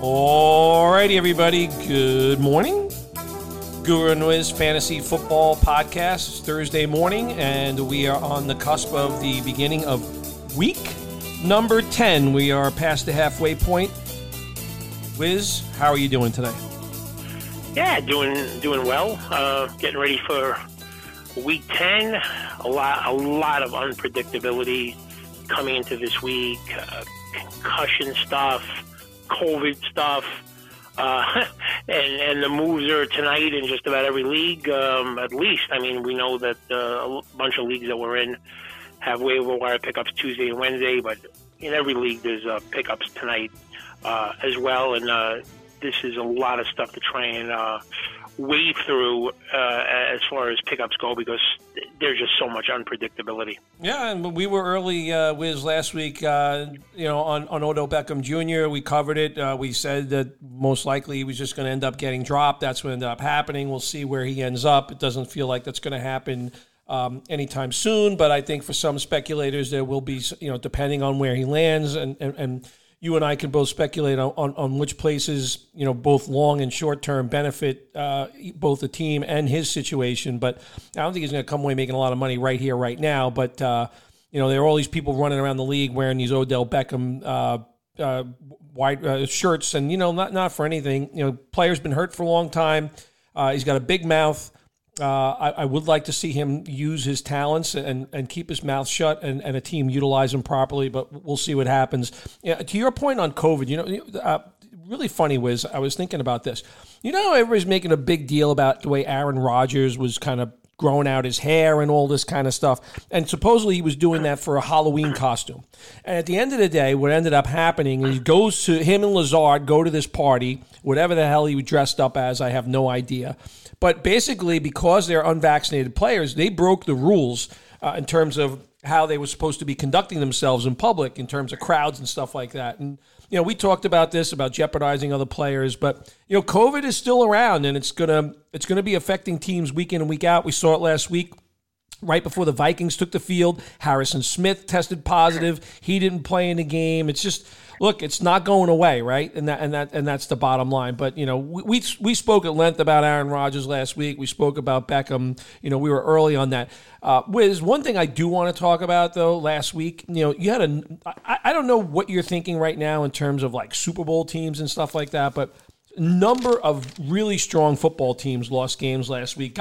Alrighty, everybody. Good morning. Guru Wiz Fantasy Football Podcast. It's Thursday morning, and we are on the cusp of the beginning of week number 10. We are past the halfway point. Wiz, how are you doing today? Yeah, doing doing well. Uh, getting ready for week 10. A lot, a lot of unpredictability coming into this week. Uh, concussion stuff COVID stuff. Uh, and and the moves are tonight in just about every league. Um, at least, I mean, we know that uh, a bunch of leagues that we're in have waiver wire pickups Tuesday and Wednesday, but in every league there's uh, pickups tonight uh, as well. And uh, this is a lot of stuff to try and uh, wade through uh, as far as pickups go because there's just so much unpredictability. Yeah, and we were early, uh, Wiz, last week, uh, you know, on, on Odell Beckham Jr. We covered it. Uh, we said that most likely he was just going to end up getting dropped. That's what ended up happening. We'll see where he ends up. It doesn't feel like that's going to happen um, anytime soon, but I think for some speculators, there will be, you know, depending on where he lands and, and, and you and I can both speculate on, on, on, which places, you know, both long and short term benefit uh, both the team and his situation. But I don't think he's going to come away making a lot of money right here, right now. But, uh, you know, there are all these people running around the league wearing these Odell Beckham uh, uh white uh, shirts. And, you know, not, not for anything. You know, player's been hurt for a long time. Uh, he's got a big mouth. Uh, I, I, would like to see him use his talents and, and keep his mouth shut and, and a team utilize him properly, but we'll see what happens. Yeah, to your point on COVID, you know, uh, really funny was I was thinking about this. You know, everybody's making a big deal about the way Aaron Rodgers was kind of growing out his hair and all this kind of stuff. And supposedly he was doing that for a Halloween costume. And at the end of the day, what ended up happening is he goes to him and Lazard go to this party, whatever the hell he was dressed up as, I have no idea. But basically, because they're unvaccinated players, they broke the rules uh, in terms of how they were supposed to be conducting themselves in public, in terms of crowds and stuff like that. And you know, we talked about this about jeopardizing other players, but you know, COVID is still around, and it's gonna it's gonna be affecting teams week in and week out. We saw it last week right before the Vikings took the field. Harrison Smith tested positive. He didn't play in the game. It's just look, it's not going away, right? And that and that and that's the bottom line. But you know, we we, we spoke at length about Aaron Rodgers last week. We spoke about Beckham. You know, we were early on that. Uh, Wiz, one thing I do want to talk about though, last week, you know, you had a. I, I don't know what you're thinking right now in terms of like Super Bowl teams and stuff like that, but number of really strong football teams lost games last week.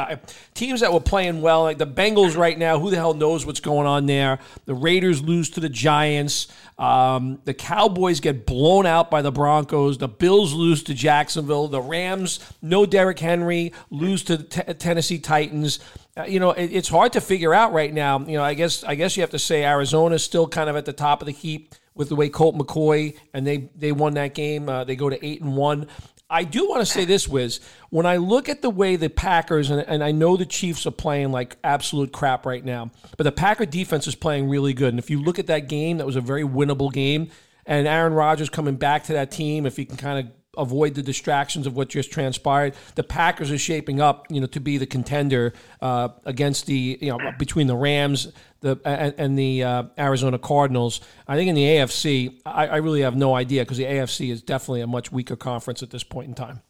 Teams that were playing well, like the Bengals right now, who the hell knows what's going on there? The Raiders lose to the Giants. Um, the Cowboys get blown out by the Broncos. The Bills lose to Jacksonville. The Rams, no Derrick Henry, lose to the t- Tennessee Titans. Uh, you know, it, it's hard to figure out right now. You know, I guess I guess you have to say Arizona's still kind of at the top of the heap with the way Colt McCoy and they they won that game. Uh, they go to eight and one. I do want to say this, Wiz. When I look at the way the Packers, and, and, I know the Chiefs are playing like absolute crap right now, but the Packer defense is playing really good. And if you look at that game, that was a very winnable game. And Aaron Rodgers coming back to that team, if he can kind of avoid the distractions of what just transpired. The Packers are shaping up, you know, to be the contender uh, against the, you know, between the Rams the and, and the uh, Arizona Cardinals. I think in the AFC, I, I really have no idea because the AFC is definitely a much weaker conference at this point in time.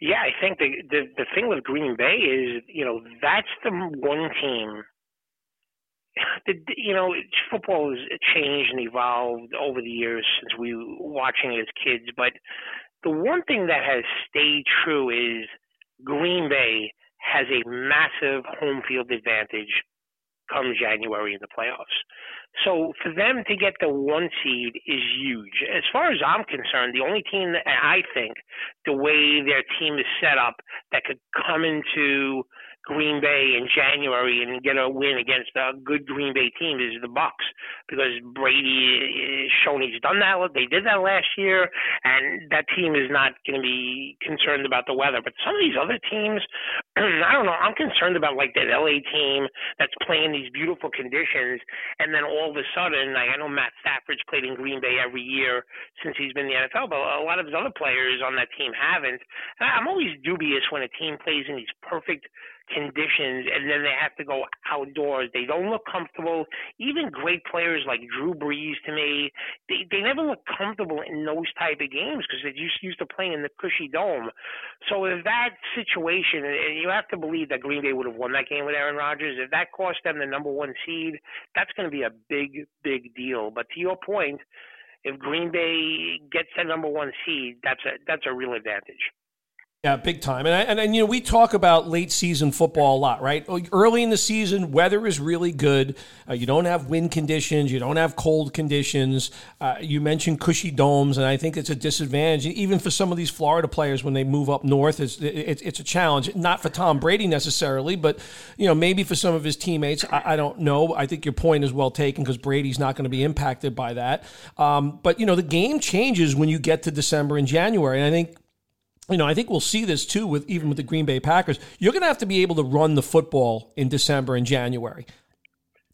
Yeah, I think the, the the thing with Green Bay is, you know, that's the one team the, you know, football has changed and evolved over the years since we were watching it as kids. But the one thing that has stayed true is Green Bay has a massive home field advantage come January in the playoffs. So for them to get the one seed is huge. As far as I'm concerned, the only team that I think the way their team is set up that could come into Green Bay in January and get a win against a good Green Bay team is the Bucs because Brady eh, is shown he's done that. They did that last year, and that team is not going to be concerned about the weather. But some of these other teams, I don't know. I'm concerned about like that LA team that's playing these beautiful conditions, and then all of a sudden, like I know Matt Stafford's played in Green Bay every year since he's been in the NFL, but a lot of his other players on that team haven't. I'm always dubious when a team plays in these perfect conditions, and then they have to go outdoors. They don't look comfortable. Even great players like Drew Brees, to me, they they never look comfortable in those type of games because they're just used to playing in the cushy dome. So if that situation, and you have to believe that Green Bay would have won that game with Aaron Rodgers, if that cost them the number one seed, that's going to be a big, big deal. But to your point, if Green Bay gets that number one seed, that's a that's a real advantage. Yeah, big time. And, I, and, and, you know, we talk about late season football a lot, right? Early in the season, weather is really good. Uh, you don't have wind conditions, you don't have cold conditions. Uh, you mentioned cushy domes, and I think it's a disadvantage, even for some of these Florida players when they move up north. It's, it's, it's a challenge. Not for Tom Brady necessarily, but, you know, maybe for some of his teammates. I, I don't know. I think your point is well taken because Brady's not going to be impacted by that. Um, but, you know, the game changes when you get to December and January. And I think you know, I think we'll see this too with even with the Green Bay Packers. You're going to have to be able to run the football in December and January.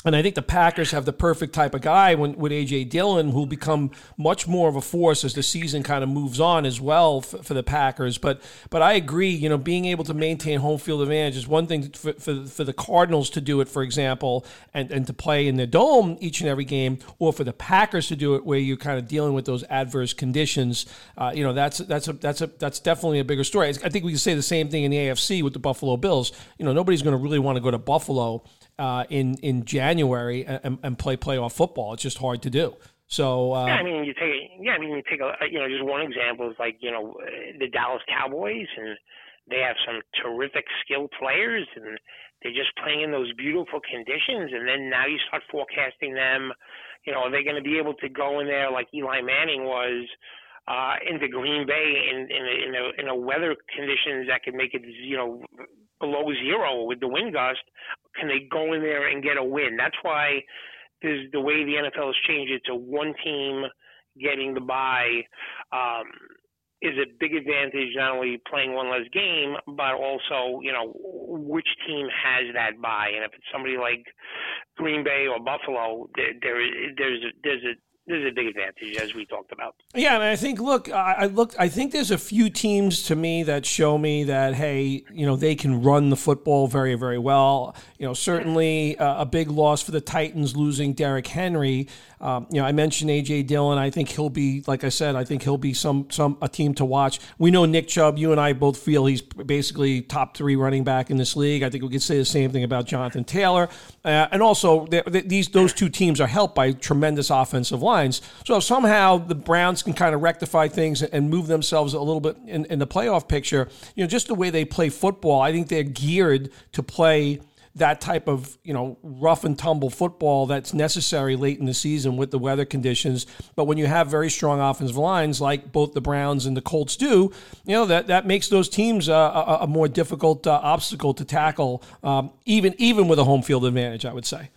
And I think the Packers have the perfect type of guy when, with A.J. Dillon, who'll become much more of a force as the season kind of moves on as well for, for, the Packers. But but I agree, you know, being able to maintain home field advantage is one thing for, for, for the Cardinals to do it, for example, and, and to play in the dome each and every game, or for the Packers to do it where you're kind of dealing with those adverse conditions. Uh, you know, that's that's a that's a that's definitely a bigger story. I think we can say the same thing in the AFC with the Buffalo Bills. You know, nobody's going to really want to go to Buffalo uh, in in January and, and, play playoff football. It's just hard to do. So uh, yeah, I mean, you take yeah, I mean, you take a you know just one example is like you know the Dallas Cowboys, and they have some terrific skilled players, and they're just playing in those beautiful conditions. And then now you start forecasting them. You know, are they going to be able to go in there like Eli Manning was? Uh, into Green Bay in in a, in a, in a weather conditions that could make it you know below zero with the wind gust, can they go in there and get a win? That's why there's the way the NFL has changed it to one team getting the bye um, is a big advantage. Not only playing one less game, but also you know which team has that bye. And if it's somebody like Green Bay or Buffalo, there, there there's there's a there's a big advantage as we talked about. Yeah, and I think look, I look, I think there's a few teams to me that show me that hey, you know, they can run the football very, very well. You know, certainly uh, a big loss for the Titans losing Derrick Henry. Um, you know, I mentioned AJ Dillon. I think he'll be, like I said, I think he'll be some some a team to watch. We know Nick Chubb. You and I both feel he's basically top three running back in this league. I think we could say the same thing about Jonathan Taylor. Uh, and also, these those two teams are helped by tremendous offensive lines. So somehow the Browns can kind of rectify things and move themselves a little bit in, in the playoff picture. You know, just the way they play football, I think they're geared to play that type of you know rough and tumble football that's necessary late in the season with the weather conditions. But when you have very strong offensive lines like both the Browns and the Colts do, you know that that makes those teams uh, a, a, more difficult uh, obstacle to tackle, um, even even with a home field advantage. I would say.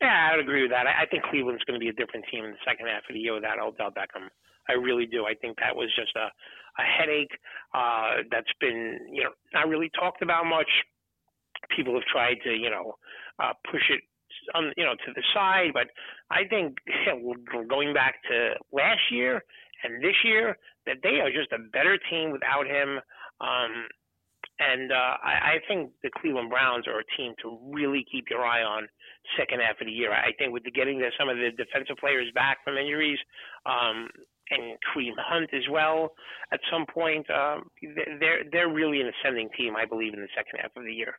Yeah, I would agree with that. I think Cleveland's going to be a different team in the second half of the year without Odell Beckham. I really do. I think that was just a, a headache uh, that's been, you know, not really talked about much people have tried to, you know, uh, push it on, you know, to the side. But I think going back to last year and this year, that they are just a better team without him. Um, and uh, I, I think the Cleveland Browns are a team to really keep your eye on second half of the year. I think with the getting the, some of the defensive players back from injuries, um, and Kareem Hunt as well at some point, um, they're they're really an ascending team, I believe, in the second half of the year.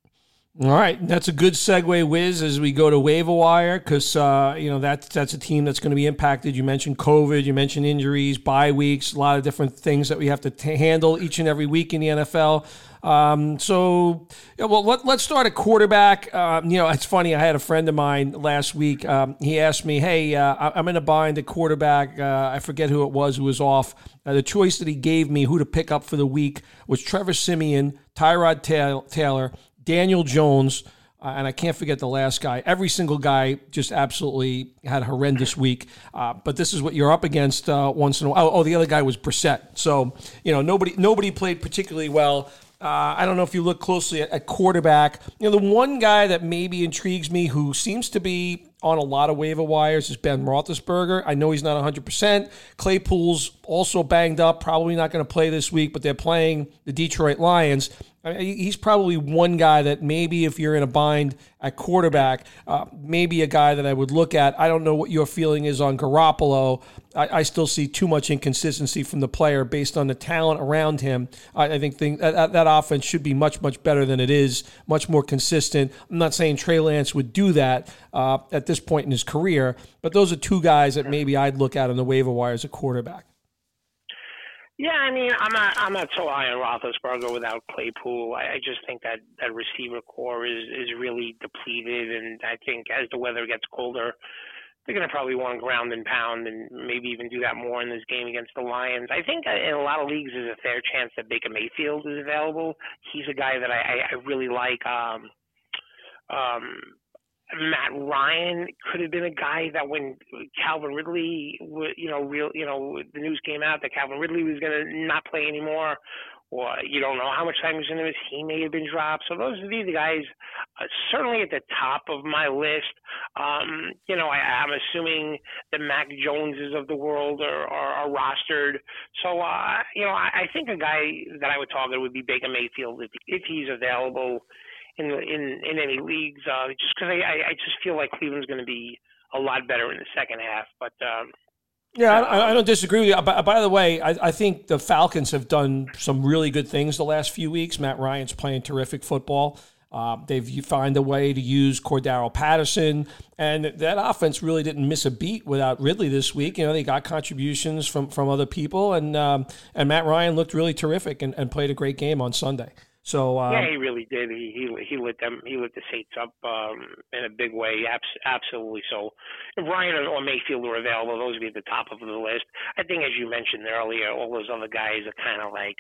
All right, that's a good segue, Wiz, as we go to waiver wire because uh, you know that's that's a team that's going to be impacted. You mentioned COVID, you mentioned injuries, bye weeks, a lot of different things that we have to t- handle each and every week in the NFL. Um, so, yeah, well, let, us start at quarterback. Uh, you know, it's funny. I had a friend of mine last week. Um, he asked me, "Hey, uh, I'm in a bind at quarterback. Uh, I forget who it was who was off. Uh, the choice that he gave me who to pick up for the week was Trevor Siemian, Tyrod Taylor." Daniel Jones, uh, and I can't forget the last guy. Every single guy just absolutely had a horrendous week. Uh, but this is what you're up against uh, once in a while. Oh, oh, the other guy was Brissett. So you know nobody nobody played particularly well. Uh, I don't know if you look closely at, at, quarterback. You know, the one guy that maybe intrigues me, who seems to be on a lot of waiver wires, is Ben Roethlisberger. I know he's not 100%. Claypool's also banged up, probably not going to play this week, but they're playing the Detroit Lions. He's probably one guy that maybe if you're in a bind at quarterback, uh, maybe a guy that I would look at. I don't know what your feeling is on Garoppolo. I, I still see too much inconsistency from the player based on the talent around him. I, I think thing, that, that offense should be much, much better than it is, much more consistent. I'm not saying Trey Lance would do that uh, at this point in his career, but those are two guys that maybe I'd look at on the waiver wire as a quarterback. Yeah, I mean, I'm not I'm not so high on Roethlisberger without Claypool. I, I just think that that receiver corps is is really depleted, and I think as the weather gets colder, they're going to probably want ground and pound, and maybe even do that more in this game against the Lions. I think in a lot of leagues, there's a fair chance that Baker Mayfield is available. He's a guy that I, I really like. Um, um, Matt Ryan could have been a guy that when Calvin Ridley, you know, real, you know, the news came out that Calvin Ridley was going to not play anymore, or you don't know how much time he's going to miss. He may have been dropped. So those would be the guys, uh, certainly at the top of my list. Um, you know, I, I'm assuming the Mac Joneses of the world are, are, are rostered. So, uh, you know, I, I think a guy that I would target would be Baker Mayfield if, if he's available in in in any leagues, uh, just because I, I just feel like Cleveland's going to be a lot better in the second half. But um, yeah, I, I, don't disagree with you. By, by the way, I, I, think the Falcons have done some really good things the last few weeks. Matt Ryan's playing terrific football. Uh, they've found a way to use Cordarrelle Patterson, and that offense really didn't miss a beat without Ridley this week. You know, they got contributions from from other people, and um, and Matt Ryan looked really terrific and, and played a great game on Sunday. So um, yeah, he really did. He he he lit them. He lit the Saints up um, in a big way. Abs- absolutely. So if Ryan or Mayfield were available, those would be at the top of the list. I think, as you mentioned earlier, all those other guys are kind of like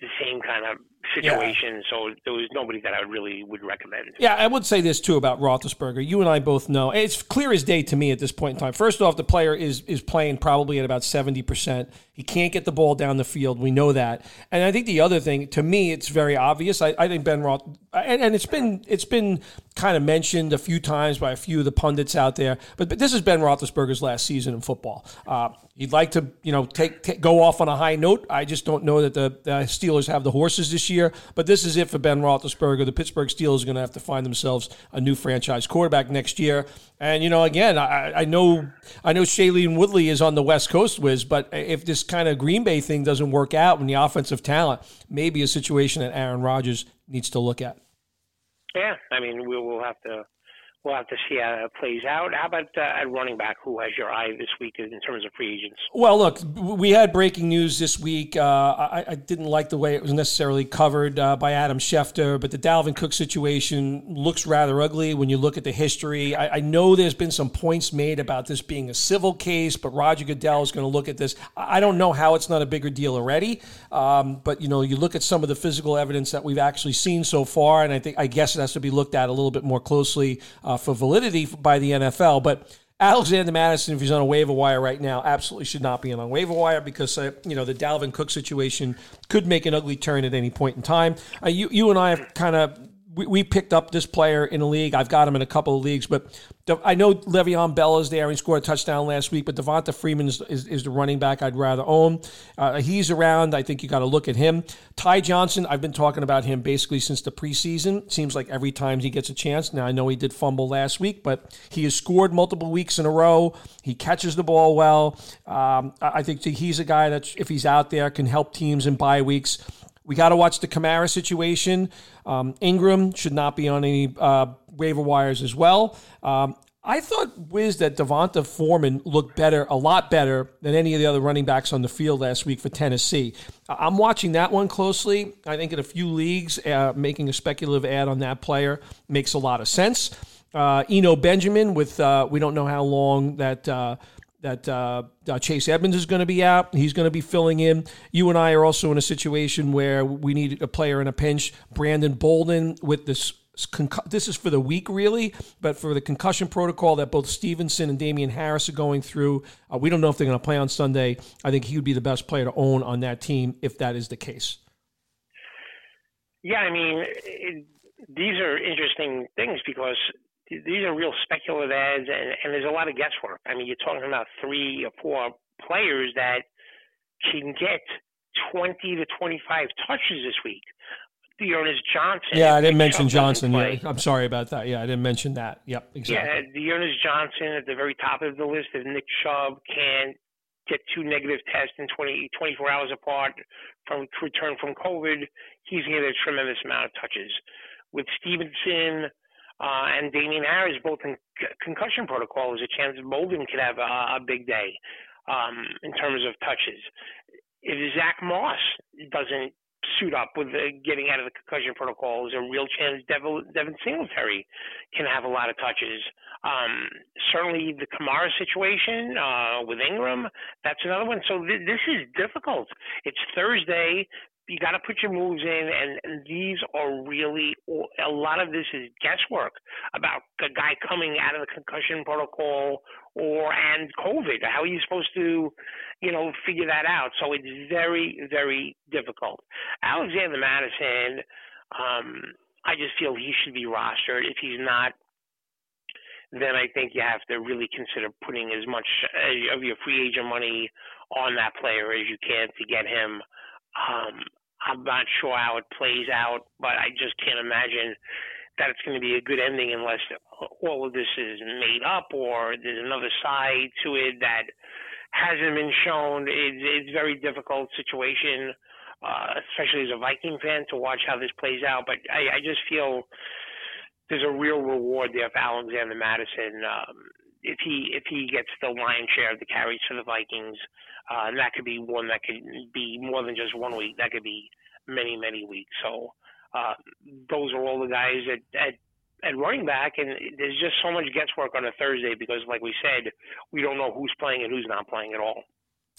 the same kind of situation. Yeah. So there was nobody that I really would recommend. Yeah, I would say this too about Roethlisberger. You and I both know it's clear as day to me at this point in time. First off, the player is is playing probably at about seventy percent. He can't get the ball down the field. We know that. And I think the other thing, to me, it's very obvious. I, I think Ben Roth, and, and, it's been it's been kind of mentioned a few times by a few of the pundits out there. But, but this is Ben Roethlisberger's last season in football. Uh, he'd like to, you know, take, take, go off on a high note. I just don't know that the, the Steelers have the horses this year. But this is it for Ben Roethlisberger. The Pittsburgh Steelers are going to have to find themselves a new franchise quarterback next year. And you know, again, I, I know I know Shailene Woodley is on the West Coast, Wiz, but if this kind of Green Bay thing doesn't work out and the offensive talent, maybe a situation that Aaron Rodgers needs to look at. Yeah, I mean, we will have to we'll have to see how it plays out. How about uh, at running back? Who has your eye this week in terms of free agents? Well, look, we had breaking news this week. Uh, I, I, didn't like the way it was necessarily covered uh, by Adam Schefter, but the Dalvin Cook situation looks rather ugly when you look at the history. I, I know there's been some points made about this being a civil case, but Roger Goodell is going to look at this. I don't know how it's not a bigger deal already, um, but you know, you look at some of the physical evidence that we've actually seen so far, and I think I guess it has to be looked at a little bit more closely uh, for validity by the NFL. But Alexander Mattison, if he's on a waiver wire right now, absolutely should not be on a waiver wire because uh, you know the Dalvin Cook situation could make an ugly turn at any point in time. Uh, you you and I have kind of we, we picked up this player in a league. I've got him in a couple of leagues, but I know Le'Veon Bell is there. He scored a touchdown last week, but Devonta Freeman is, is, is the running back I'd rather own. Uh, he's around. I think you got to look at him. Ty Johnson, I've been talking about him basically since the preseason. Seems like every time he gets a chance. Now, I know he did fumble last week, but he has scored multiple weeks in a row. He catches the ball well. Um, I think he's a guy that, if he's out there, can help teams in bye weeks. We got to watch the Kamara situation. Um, Ingram should not be on any uh, waiver wires as well. Um, I thought, Wiz, that D'Onta Foreman looked better, a lot better than any of the other running backs on the field last week for Tennessee. I'm watching that one closely. I think in a few leagues, uh, making a speculative add on that player makes a lot of sense. Uh, Eno Benjamin, with uh, we don't know how long that uh, that uh, uh, Chase Edmonds is going to be out. He's going to be filling in. You and I are also in a situation where we need a player in a pinch. Brandon Bolden with this. This is for the week, really, but for the concussion protocol that both Stevenson and Damien Harris are going through, uh, we don't know if they're going to play on Sunday. I think he would be the best player to own on that team if that is the case. Yeah, I mean, it, these are interesting things because these are real speculative adds, and, and there's a lot of guesswork. I mean, you're talking about three or four players that can get 20 to 25 touches this week. D'Ernest Johnson. Yeah, I didn't mention Johnson. Yeah, I'm sorry about that. Yeah, I didn't mention that. Yep, exactly. Yeah, D'Ernest Johnson at the very top of the list. If Nick Chubb can get two negative tests in 20, 24 hours apart from return from COVID, he's going to get a tremendous amount of touches. With Stevenson uh, and Damien Harris both in c- concussion protocol, there's a chance Bolden could have a, a big day um, in terms of touches. If Zach Moss doesn't suit up with the, getting out of the concussion protocol. There's a real chance Devin, Devin Singletary can have a lot of touches. Um, certainly, the Kamara situation uh, with Ingram, that's another one. So th- this is difficult. It's Thursday you got to put your moves in, and, and these are really a lot of this is guesswork about a guy coming out of the concussion protocol or and COVID. How are you supposed to, you know, figure that out? So it's very very difficult. Alexander Mattison, um, I just feel he should be rostered. If he's not, then I think you have to really consider putting as much uh, of your free agent money on that player as you can to get him um, I'm not sure how it plays out, but I just can't imagine that it's going to be a good ending unless all of this is made up or there's another side to it that hasn't been shown. It's, it's a very difficult situation, uh, especially as a Viking fan, to watch how this plays out. But I, I just feel there's a real reward there for Alexander Mattison. Um, if he if he gets the lion's share of the carries for the Vikings, uh, and that could be one that could be more than just one week. That could be many many weeks. So uh, those are all the guys at, at at running back, and there's just so much guesswork on a Thursday because, like we said, we don't know who's playing and who's not playing at all.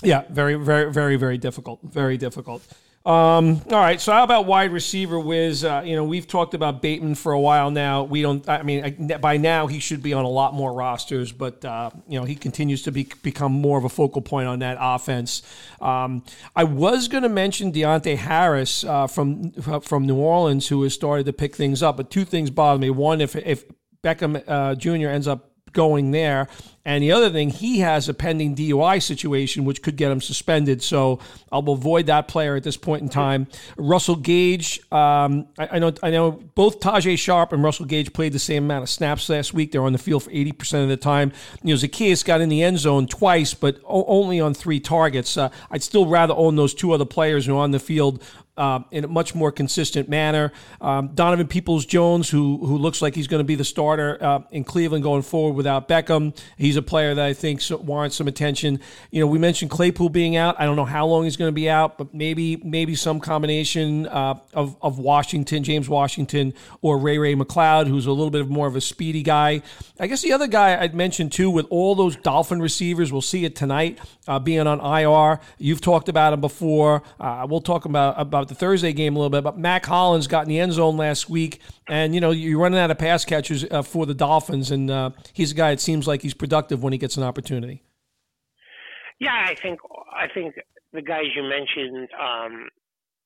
Yeah, very, very, very, very difficult. Very difficult. Um, all right. So how about wide receiver Wiz? Uh, you know, we've talked about Bateman for a while now. We don't. I mean, by now he should be on a lot more rosters, but uh, you know he continues to be become more of a focal point on that offense. Um, I was going to mention Deonte Harris uh, from from New Orleans, who has started to pick things up. But two things bother me. One, if if Beckham uh, Jr. ends up going there. And the other thing, he has a pending DUI situation, which could get him suspended. So I'll avoid that player at this point in time. Russell Gage, um, I, I, know, I know both Tajae Sharpe and Russell Gage played the same amount of snaps last week. They're on the field for eighty percent of the time. You know, Zaccheaus got in the end zone twice, but o- only on three targets. Uh, I'd still rather own those two other players who are on the field uh, in a much more consistent manner. Um, Donovan Peoples Jones, who who looks like he's going to be the starter uh, in Cleveland going forward without Beckham, he's a player that I think warrants some attention. You know, we mentioned Claypool being out. I don't know how long he's going to be out, but maybe maybe some combination uh, of of Washington, James Washington, or Ray Ray McCloud, who's a little bit more of a speedy guy. I guess the other guy I'd mention too, with all those Dolphin receivers, we'll see it tonight uh, being on IR. You've talked about him before. Uh, we'll talk about about about the Thursday game a little bit, but Mack Hollins got in the end zone last week, and you know you're running out of pass catchers uh, for the Dolphins, and uh, he's a guy. It seems like he's productive when he gets an opportunity. Yeah, I think I think the guys you mentioned um,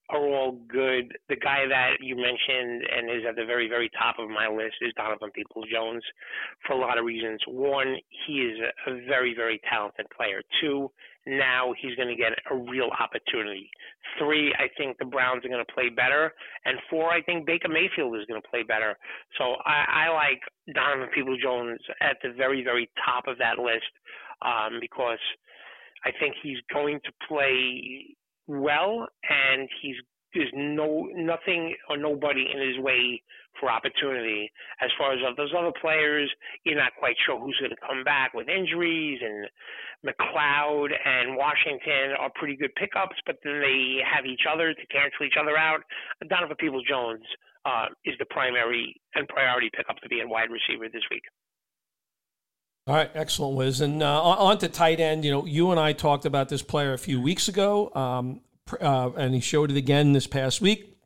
are all good. The guy that you mentioned and is at the very very top of my list is Donovan Peoples Jones, for a lot of reasons. One, he is a very very talented player. Two, now he's going to get a real opportunity. Three, I think the Browns are going to play better. And four, I think Baker Mayfield is going to play better. So I, I like Donovan Peoples Jones at the very, very top of that list um, because I think he's going to play well and he's there's no nothing or nobody in his way for opportunity. As far as those other players, you're not quite sure who's going to come back with injuries, and McCloud and Washington are pretty good pickups, but then they have each other to cancel each other out. Donovan Peoples Jones uh, is the primary and priority pickup to be in wide receiver this week. All right, excellent, Wiz. And uh, on to tight end. You know, you and I talked about this player a few weeks ago, um, uh, and he showed it again this past week.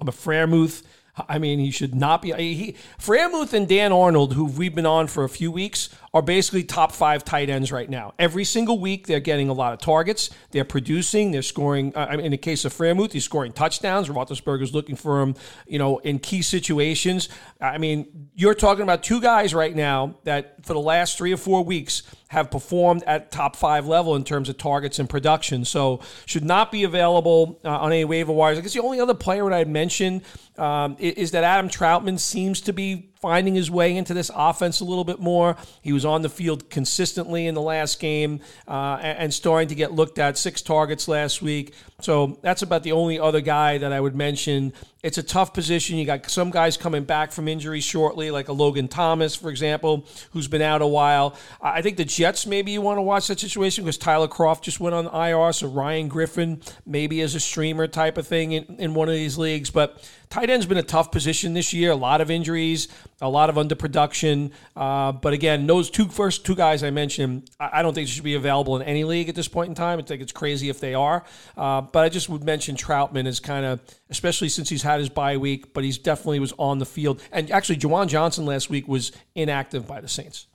But Freiermuth I mean, he should not be. He, Freiermuth and Dan Arnold, who we've been on for a few weeks, are basically top five tight ends right now. Every single week, they're getting a lot of targets. They're producing. They're scoring. Uh, in the case of Freiermuth, he's scoring touchdowns. Roethlisberger's looking for him, you know, in key situations. I mean, you're talking about two guys right now that for the last three or four weeks have performed at top five level in terms of targets and production. So should not be available uh, on any waiver wires. I guess the only other player that I'd mention um, is that Adam Trautman seems to be finding his way into this offense a little bit more. He was on the field consistently in the last game uh, and starting to get looked at. Six targets last week. So that's about the only other guy that I would mention. It's a tough position. You got some guys coming back from injury shortly, like a Logan Thomas, for example, who's been out a while. I think the Jets, maybe you want to watch that situation because Tyler Kroft just went on IR. So Ryan Griffin, maybe as a streamer type of thing in, in one of these leagues. But tight end's been a tough position this year. A lot of injuries, a lot of underproduction. Uh, but again, those two first two guys I mentioned, I, don't think they should be available in any league at this point in time. I think it's crazy if they are. Uh, but I just would mention Trautman as kind of, especially since he's had his bye week, but he's definitely was on the field. And actually, Juwan Johnson last week was inactive by the Saints.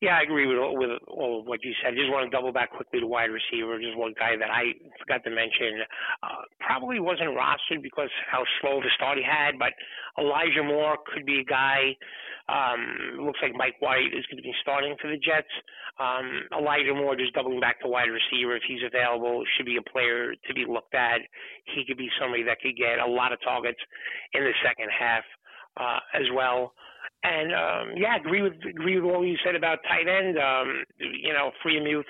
Yeah, I agree with with all of what you said. Just want to double back quickly to wide receiver. Just one guy that I forgot to mention. Uh, probably wasn't rostered because how slow the start he had, but Elijah Moore could be a guy. Um, looks like Mike White is going to be starting for the Jets. Um, Elijah Moore, just doubling back to wide receiver, if he's available, should be a player to be looked at. He could be somebody that could get a lot of targets in the second half uh, as well. And um, yeah, agree with agree with all you said about tight end. Um, you know, Freiermuth,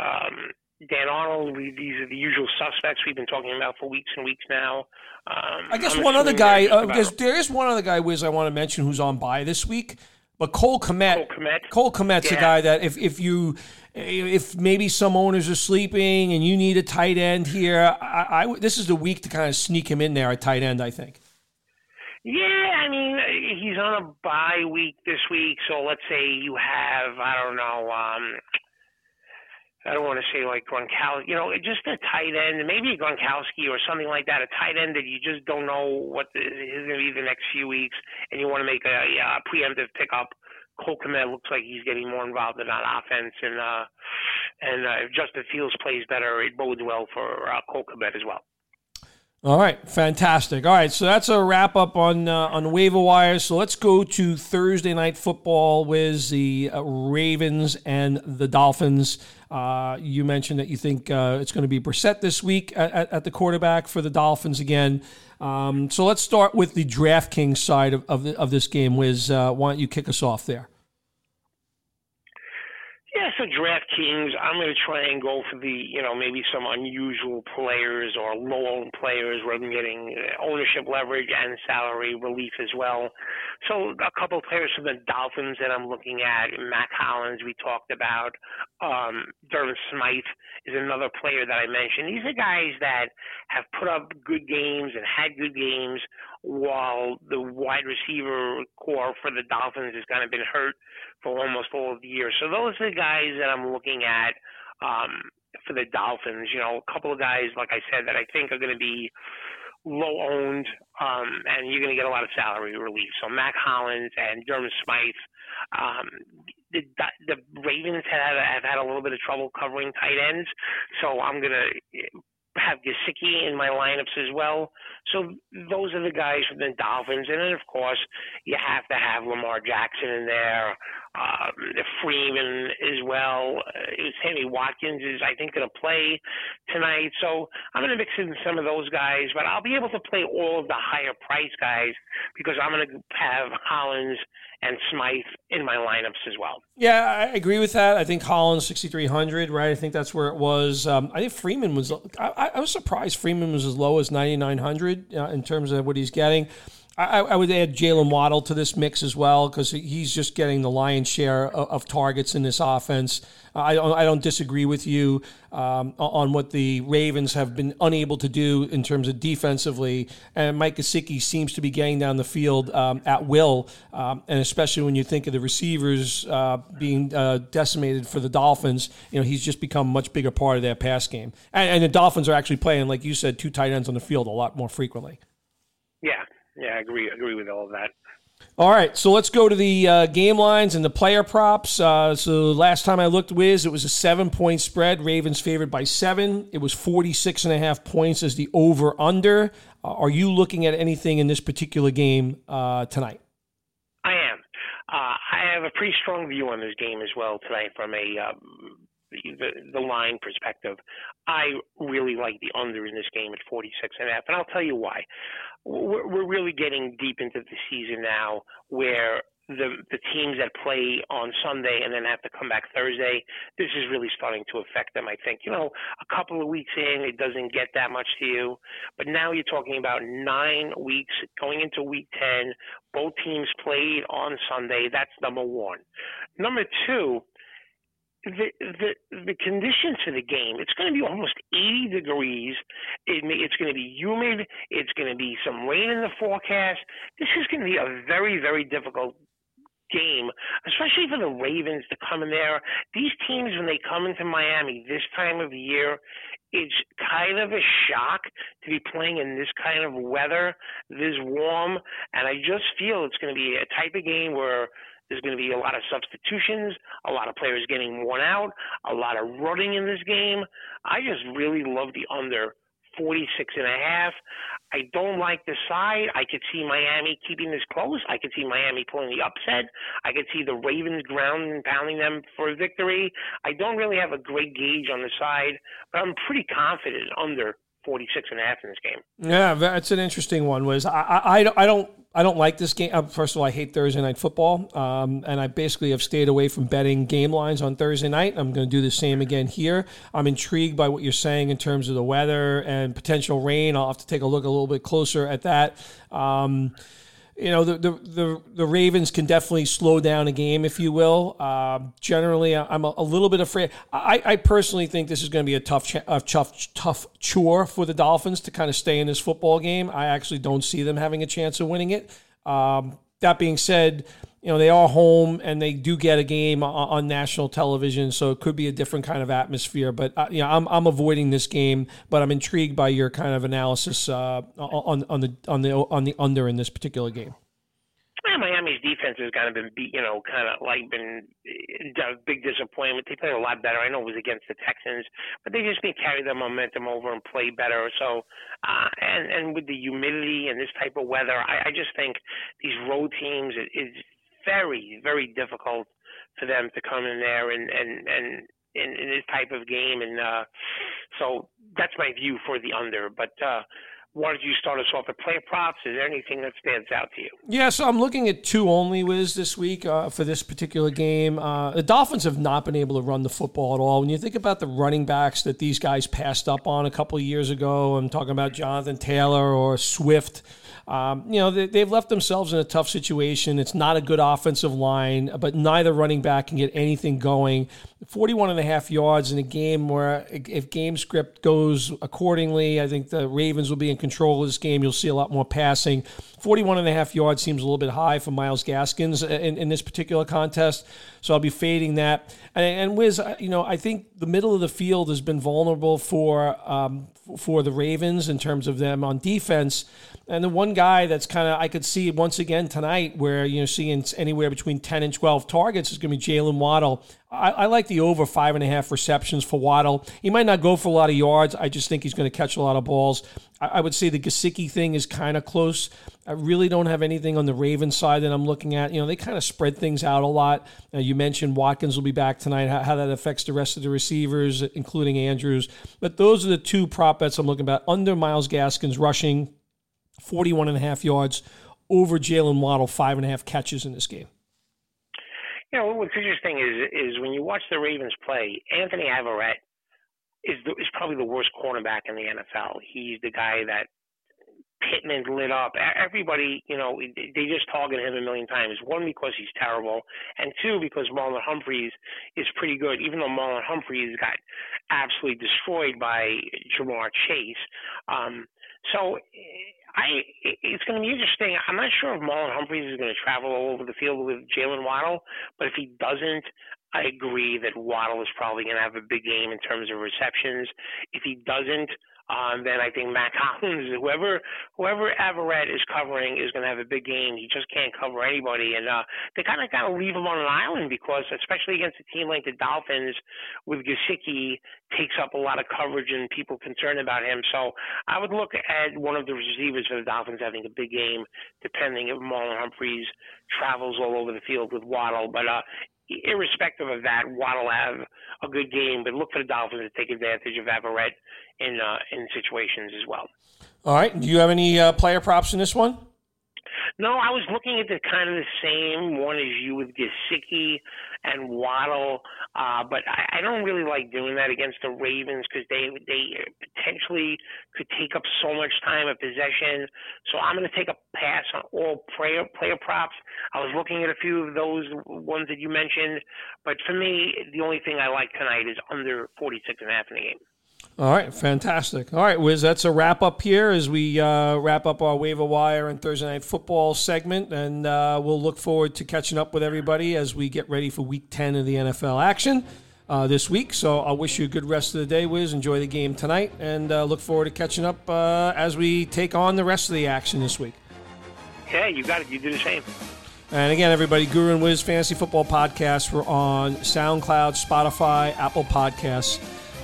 um, Dan Arnold. We, these are the usual suspects we've been talking about for weeks and weeks now. Um, I guess I'm one other guy. Uh, because there is one other guy, Wiz, I want to mention who's on bye this week. But Cole Kmet, Cole, Kmet. Cole Kmet's yeah. a guy that if, if you if maybe some owners are sleeping and you need a tight end here, I, I this is the week to kind of sneak him in there at tight end. I think. Yeah, I mean he's on a bye week this week, so let's say you have I don't know, um I don't want to say like Gronkowski, you know, just a tight end, maybe Gronkowski or something like that, a tight end that you just don't know what the, is going to be the next few weeks, and you want to make a, a preemptive pickup. Cole Kmet looks like he's getting more involved in that offense, and uh, and uh, if Justin Fields plays better, it bodes well for uh, Cole Kmet as well. All right, fantastic. All right, so that's a wrap up on uh, on waiver wires. So let's go to Thursday night football with the uh, Ravens and the Dolphins. Uh, you mentioned that you think uh, it's going to be Brissett this week at, at, the quarterback for the Dolphins again. Um, so let's start with the DraftKings side of of, the, of this game. Wiz, uh, why don't you kick us off there? So DraftKings, I'm going to try and go for the, you know, maybe some unusual players or low-owned players where I'm getting uh, ownership leverage and salary relief as well. So a couple of players from the Dolphins that I'm looking at, Mack Hollins we talked about, um, Durham Smythe is another player that I mentioned. These are guys that have put up good games and had good games while the wide receiver corps for the Dolphins has kind of been hurt for almost all of the year. So those are the guys that I'm looking at um, for the Dolphins. You know, a couple of guys, like I said, that I think are going to be low owned, um, and you're going to get a lot of salary relief. So Mack Hollins and Durham Smythe. Um, the, the Ravens have, have had a little bit of trouble covering tight ends, so I'm going to have Gesicki in my lineups as well. So those are the guys from the Dolphins, and then of course you have to have Lamar Jackson in there, um, Freeman as well. Uh, Sammy Watkins is I think going to play tonight, so I'm going to mix in some of those guys, but I'll be able to play all of the higher price guys because I'm going to have Hollins and Smythe in my lineups as well. Yeah, I agree with that. I think Hollins 6,300, right? I think that's where it was. Um, I think Freeman was, I, I, was surprised Freeman was as low as 9,900 uh, in terms of what he's getting. I, I would add Jaylen Waddle to this mix as well because he's just getting the lion's share of, of targets in this offense. I don't, I don't disagree with you um, on what the Ravens have been unable to do in terms of defensively. And Mike Gesicki seems to be getting down the field um, at will, um, and especially when you think of the receivers uh, being uh, decimated for the Dolphins, you know he's just become a much bigger part of their pass game. And, and the Dolphins are actually playing, like you said, two tight ends on the field a lot more frequently. Yeah, yeah, I agree. Agree with all of that. All right, so let's go to the uh, game lines and the player props. Uh, so last time I looked, Wiz, it was a seven point spread. Ravens favored by seven. It was 46 and a half points as the over under. Uh, are you looking at anything in this particular game uh, tonight? I am. Uh, I have a pretty strong view on this game as well tonight from a um, the, the line perspective. I really like the under in this game at 46 and a half, and I'll tell you why we're, really getting deep into the season now where the the teams that play on Sunday and then have to come back Thursday, this is really starting to affect them. I think you know a couple of weeks in, it doesn't get that much to you, but now you're talking about nine weeks going into week ten. Both teams played on Sunday. That's number one. Number two, the the the conditions for the game. It's going to be almost 80 degrees. It may, it's going to be humid. It's going to be some rain in the forecast. This is going to be a very very difficult game, especially for the Ravens to come in there. These teams when they come into Miami this time of year, it's kind of a shock to be playing in this kind of weather, this warm, and I just feel it's going to be a type of game where there's going to be a lot of substitutions, a lot of players getting worn out, a lot of running in this game. I just really love the under 46 and a half. I don't like the side. I could see Miami keeping this close. I could see Miami pulling the upset. I could see the Ravens ground and pounding them for a victory. I don't really have a great gauge on the side, but I'm pretty confident under 46 and a half in this game. Yeah, that's an interesting one. Was I, I, I don't I don't like this game. Uh, first of all, I hate Thursday night football, um, and I basically have stayed away from betting game lines on Thursday night. I'm going to do the same again here. I'm intrigued by what you're saying in terms of the weather and potential rain. I'll have to take a look a little bit closer at that. Um, you know, the, the, the, the, Ravens can definitely slow down a game, if you will. Uh, generally, I'm a, a, little bit afraid. I, I personally think this is going to be a tough, a tough, tough chore for the Dolphins to kind of stay in this football game. I actually don't see them having a chance of winning it. Um, that being said, you know they are home and they do get a game on, on, national television, so it could be a different kind of atmosphere. But uh, you know, I'm I'm avoiding this game, but I'm intrigued by your kind of analysis uh, on on the on the on the under in this particular game. Yeah, Miami's defense has kind of been beat, you know, kind of like been a big disappointment. They played a lot better. I know it was against the Texans, but they just need to carry their momentum over and play better. So, uh, and and with the humidity and this type of weather, I, I just think these road teams it is very, very difficult for them to come in there and and and in, in this type of game. And uh, so that's my view for the under. But uh, why don't you start us off with player props? Is there anything that stands out to you? Yeah, so I'm looking at two only Wiz this week uh, for this particular game. Uh, the Dolphins have not been able to run the football at all. When you think about the running backs that these guys passed up on a couple years ago, I'm talking about Jonathan Taylor or Swift. Um, you know, they, have left themselves in a tough situation. It's not a good offensive line, but neither running back can get anything going. 41 and a half yards in a game where if game script goes accordingly, I think the Ravens will be in control of this game. You'll see a lot more passing. 41 and a half yards seems a little bit high for Myles Gaskins in, in this particular contest. So I'll be fading that. And, and Wiz, you know, I think the middle of the field has been vulnerable for um, for the Ravens in terms of them on defense. And the one guy that's kind of I could see once again tonight, where you know seeing anywhere between ten and twelve targets is going to be Jaylen Waddle. I, I, like the over five and a half receptions for Waddle. He might not go for a lot of yards. I just think he's going to catch a lot of balls. I, I would say the Gesicki thing is kind of close. I really don't have anything on the Ravens side that I'm looking at. You know, they kind of spread things out a lot. Uh, you mentioned Watkins will be back tonight. How, how that affects the rest of the receivers, including Andrews. But those are the two prop bets I'm looking at. Under Myles Gaskins rushing 41 and a half yards over Jaylen Waddle, five and a half catches in this game. You know what's interesting is is when you watch the Ravens play, Anthony Averett is the, is probably the worst cornerback in the NFL. He's the guy that Pittman lit up. Everybody, you know, they just target him a million times. One because he's terrible, and two because Marlon Humphreys is pretty good. Even though Marlon Humphreys got absolutely destroyed by Ja'Marr Chase, um, so I it's going to be interesting. I'm not sure if Marlon Humphreys is going to travel all over the field with Jaylen Waddle, but if he doesn't, I agree that Waddle is probably going to have a big game in terms of receptions. If he doesn't, um, then I think Matt Collins, whoever whoever Averett is covering, is going to have a big game. He just can't cover anybody, and uh, they kind of got to leave him on an island because, especially against a team like the Dolphins, with Gesicki takes up a lot of coverage and people concerned about him. So I would look at one of the receivers for the Dolphins having a big game, depending if Marlon Humphreys travels all over the field with Waddle. But uh, irrespective of that, Waddle have a good game, but look for the Dolphins to take advantage of Averett in uh, in situations as well. All right. Do you have any uh, player props in this one? No, I was looking at the kind of the same one as you with Gesicki and Waddle, uh, but I, I don't really like doing that against the Ravens because they they potentially could take up so much time of possession. So I'm going to take a pass on all player player props. I was looking at a few of those ones that you mentioned, but for me, the only thing I like tonight is under 46 and a half in the game. All right, fantastic. All right, Wiz, that's a wrap up here as we uh, wrap up our waiver wire and Thursday night football segment, and uh, we'll look forward to catching up with everybody as we get ready for Week Ten of the NFL action uh, this week. So I'll wish you a good rest of the day, Wiz. Enjoy the game tonight, and uh, look forward to catching up uh, as we take on the rest of the action this week. Yeah, you got it. You do the same. And again, everybody, Guru and Wiz Fantasy Football Podcast. We're on SoundCloud, Spotify, Apple Podcasts.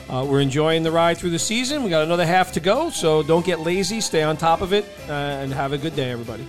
Uh, we're enjoying the ride through the season. We got another half to go, so don't get lazy. Stay on top of it, uh, and have a good day, everybody.